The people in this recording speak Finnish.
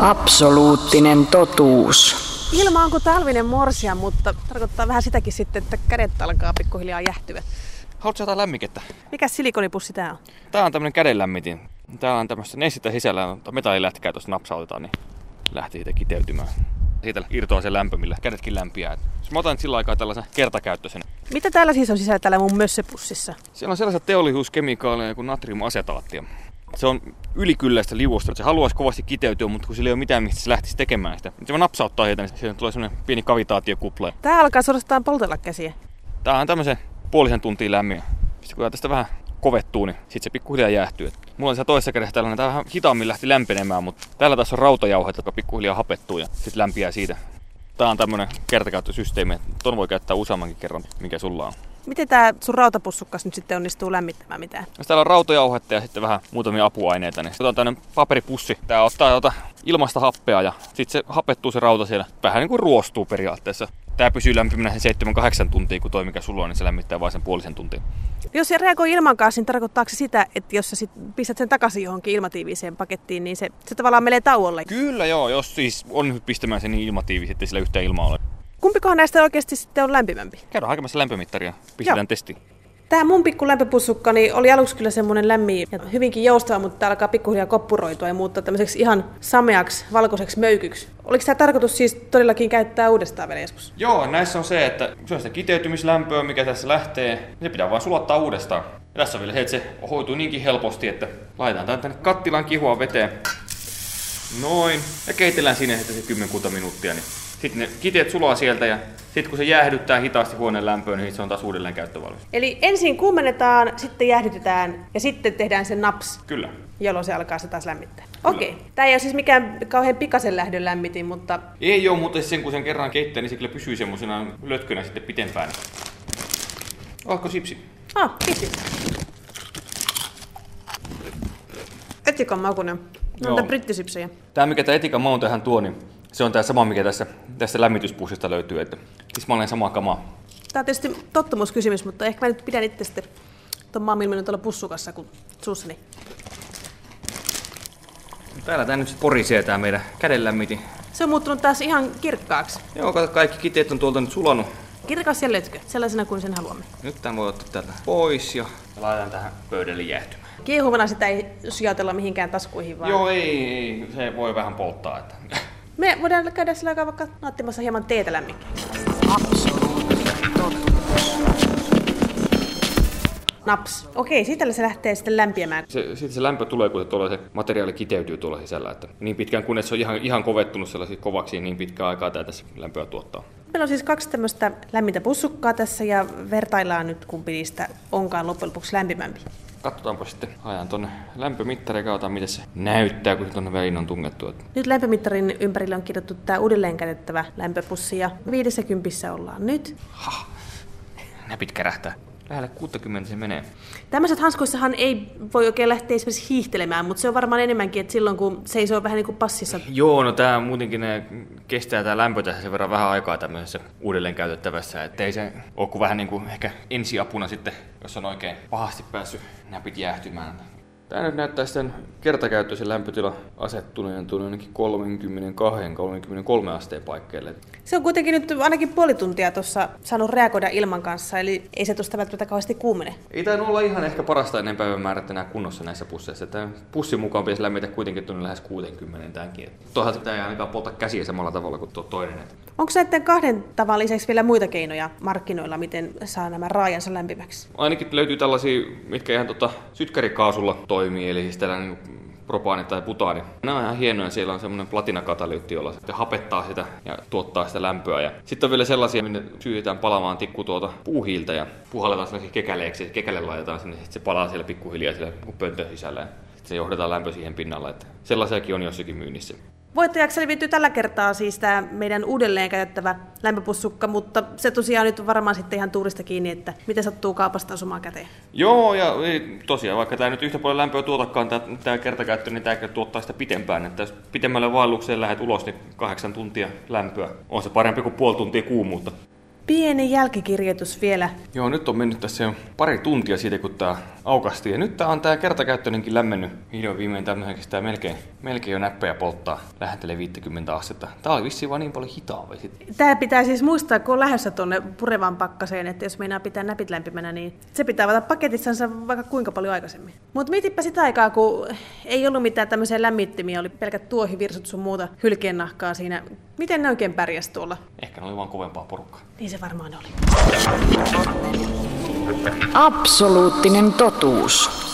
Absoluuttinen totuus. Ilma onko talvinen morsia, mutta tarkoittaa vähän sitäkin sitten, että kädet alkaa pikkuhiljaa jähtyä. Haluatko jotain lämmikettä? Mikä silikonipussi tää on? Tää on tämmönen kädenlämmitin. Täällä on tämmöistä nestettä sisällä, mutta metallilätkää tuosta napsautetaan, niin lähti siitä kiteytymään. Siitä irtoaa se lämpö, millä kädetkin lämpiää. Jos mä otan nyt sillä aikaa tällaisen kertakäyttöisen. Mitä täällä siis on sisällä täällä mun mössöpussissa? Siellä on sellaisia teollisuuskemikaaleja kuin natriumasetaattia. Se on ylikylläistä liuosta. Se haluaisi kovasti kiteytyä, mutta kun sillä ei ole mitään, mistä se lähtisi tekemään sitä. Se vaan napsauttaa heitä, niin siihen tulee semmoinen pieni kavitaatiokupla. Tää alkaa suorastaan poltella käsiä. Tää on tämmöisen puolisen tuntia lämmin. Sitten kun tästä vähän kovettuu, niin sitten se pikkuhiljaa jäähtyy. Mulla on se toisessa kädessä tällainen, tää vähän hitaammin lähti lämpenemään, mutta täällä taas on rautajauheet, jotka pikkuhiljaa hapettuu ja sitten lämpiää siitä. Tää on tämmönen kertakäyttösysteemi, että ton voi käyttää useammankin kerran, mikä sulla on. Miten tää sun rautapussukkas nyt sitten onnistuu lämmittämään mitään? Jos täällä on rautajauhetta ja sitten vähän muutamia apuaineita, niin otetaan tämmönen paperipussi. Tää ottaa tota ilmasta happea ja sitten se hapettuu se rauta siellä. Vähän niin kuin ruostuu periaatteessa. Tää pysyy lämpimänä sen 7-8 tuntia, kun toi mikä sulla on, niin se lämmittää vain sen puolisen tuntia. Jos se reagoi ilman kanssa, niin tarkoittaako se sitä, että jos sä sit pistät sen takaisin johonkin ilmatiiviseen pakettiin, niin se, se tavallaan menee tauolle? Kyllä joo, jos siis on pistämään sen niin ilmatiivisesti, ettei sillä yhtään ilmaa ole. Kumpikohan näistä oikeasti sitten on lämpimämpi? Käydään hakemassa lämpömittaria, pistetään Joo. testiin. Tämä mun pikku lämpöpussukka niin oli aluksi kyllä semmoinen lämmin ja hyvinkin joustava, mutta tää alkaa pikkuhiljaa koppuroitua ja muuttaa tämmöiseksi ihan sameaksi, valkoiseksi möykyksi. Oliko tämä tarkoitus siis todellakin käyttää uudestaan vielä joskus? Joo, näissä on se, että se on sitä kiteytymislämpöä, mikä tässä lähtee, niin se pitää vaan sulattaa uudestaan. Ja tässä on vielä se, että se hoituu niinkin helposti, että laitetaan tän tänne kattilan kihua veteen. Noin. Ja keitellään siinä sitten se kymmenkunta minuuttia, niin sitten ne kiteet sulaa sieltä ja sitten kun se jäähdyttää hitaasti huoneen lämpöön, niin se on taas uudelleen käyttövalmis. Eli ensin kuumennetaan, sitten jäähdytetään ja sitten tehdään se naps, Kyllä. jolloin se alkaa se taas lämmittää. Okei. Okay. Tämä ei ole siis mikään kauhean pikaisen lähdön lämmitin, mutta Ei ole, mutta sen kun sen kerran keittää, niin se kyllä pysyy semmoisena lötkönä sitten pitempään. Oletko sipsi? Ah, kiitos. Etikon makunen. Joo. Näitä brittisipsejä. Tämä mikä tämä etikan maun tähän tuo, niin se on tämä sama mikä tässä, tästä lämmityspussista löytyy. Että tismalleen sama kama. Tämä on tietysti tottumuskysymys, mutta ehkä mä nyt pidän itse sitten tuon maamilmin tuolla pussukassa kuin suussani. Täällä tämä nyt sitten porisee tämä meidän kädenlämmitin. Se on muuttunut taas ihan kirkkaaksi. Joo, kato, kaikki kiteet on tuolta nyt sulanut. Kirkas ja lötkö, sellaisena kuin sen haluamme. Nyt tämän voi ottaa täältä pois ja laitetaan tähän pöydälle jäähtymään. Kiehuvana sitä ei sijoitella mihinkään taskuihin, vaan Joo, ei, ei, se voi vähän polttaa. Että. Me voidaan käydä sillä aikaa vaikka nauttimassa hieman teetä totuus. Naps. Okei, siitä se lähtee sitten lämpiämään. Se, sitten se lämpö tulee, kun se, tuolla se materiaali kiteytyy tuolla sisällä. Että niin pitkään, kunnes se on ihan, ihan kovettunut sellaisiin kovaksi, niin, niin pitkään aikaa tämä tässä lämpöä tuottaa. Meillä on siis kaksi tämmöistä lämmintä pussukkaa tässä ja vertaillaan nyt kumpi niistä onkaan loppujen lopuksi lämpimämpi. Katsotaanpa sitten, ajan tuonne lämpömittari ja katsotaan, miten se näyttää, kun se tuonne väliin on tungettu. Nyt lämpömittarin ympärille on kirjoittu tämä uudelleen käytettävä lämpöpussi ja 50 ollaan nyt. näpit kärähtää. Lähelle 60 se menee. Tämmöiset hanskoissahan ei voi oikein lähteä esimerkiksi hiihtelemään, mutta se on varmaan enemmänkin, että silloin kun seisoo vähän niin kuin passissa. Joo, no tää muutenkin ne kestää tää lämpö tässä sen verran vähän aikaa tämmöisessä uudelleen käytettävässä, että ei se ole kuin vähän niin kuin ehkä ensiapuna sitten, jos on oikein pahasti päässyt näpit jäähtymään. Tää nyt näyttää sitten kertakäyttöisen lämpötila asettuneen tuonne ainakin 32-33 asteen paikkeille. Se on kuitenkin nyt ainakin puoli tuntia tuossa saanut reagoida ilman kanssa, eli ei se tuosta välttämättä kauheasti kuumene. Ei tainnut olla ihan ehkä parasta ennen päivämäärät enää kunnossa näissä pusseissa. Tämä pussin mukaan pitäisi lämmitä kuitenkin tuonne lähes 60 tämänkin. Toisaalta tämä ei ainakaan polta käsiä samalla tavalla kuin tuo toinen. Onko näiden kahden tavan lisäksi vielä muita keinoja markkinoilla, miten saa nämä raajansa lämpimäksi? Ainakin löytyy tällaisia, mitkä ihan tota sytkärikaasulla toimii, eli siis tällainen propaani tai butaani. Nämä on ihan hienoja, siellä on semmoinen platinakatalyytti, jolla sitten hapettaa sitä ja tuottaa sitä lämpöä. Ja sitten on vielä sellaisia, minne syytetään palamaan tikku tuota puuhiiltä ja puhalletaan sellaisia kekäleeksi ja kekäle laitetaan sinne, sitten se palaa siellä pikkuhiljaa siellä pöntön sisällä se johdetaan lämpö siihen pinnalle. Että sellaisiakin on jossakin myynnissä. Voittajaksi selviytyy tällä kertaa siis tämä meidän uudelleen käytettävä lämpöpussukka, mutta se tosiaan nyt varmaan sitten ihan tuurista kiinni, että miten sattuu kaupasta osumaan käteen. Joo, ja tosiaan, vaikka tämä nyt yhtä paljon lämpöä tuotakaan, tämä kertakäyttö, niin tämä tuottaa sitä pitempään. Että jos pitemmälle vaellukseen lähdet ulos, niin kahdeksan tuntia lämpöä. On se parempi kuin puoli tuntia kuumuutta. Pieni jälkikirjoitus vielä. Joo, nyt on mennyt tässä jo pari tuntia siitä, kun tämä aukasti. Ja nyt tää on tää kertakäyttöinenkin lämmennyt vihdoin viimein tämmöiseksi. Tää melkein, melkein jo näppejä polttaa. Lähentelee 50 astetta. Tää oli vissiin vaan niin paljon hitaampi sit. Tämä pitää siis muistaa, kun on lähdössä tuonne purevan pakkaseen, että jos meinaa pitää näpit lämpimänä, niin se pitää avata paketissansa vaikka kuinka paljon aikaisemmin. Mutta mietipä sitä aikaa, kun ei ollut mitään tämmöisiä lämmittimiä, oli pelkät tuohivirsut sun muuta hylkeennahkaa siinä. Miten ne oikein pärjäs tuolla? Ehkä ne oli vaan kovempaa porukkaa. Niin se varmaan oli. Absoluuttinen totuus.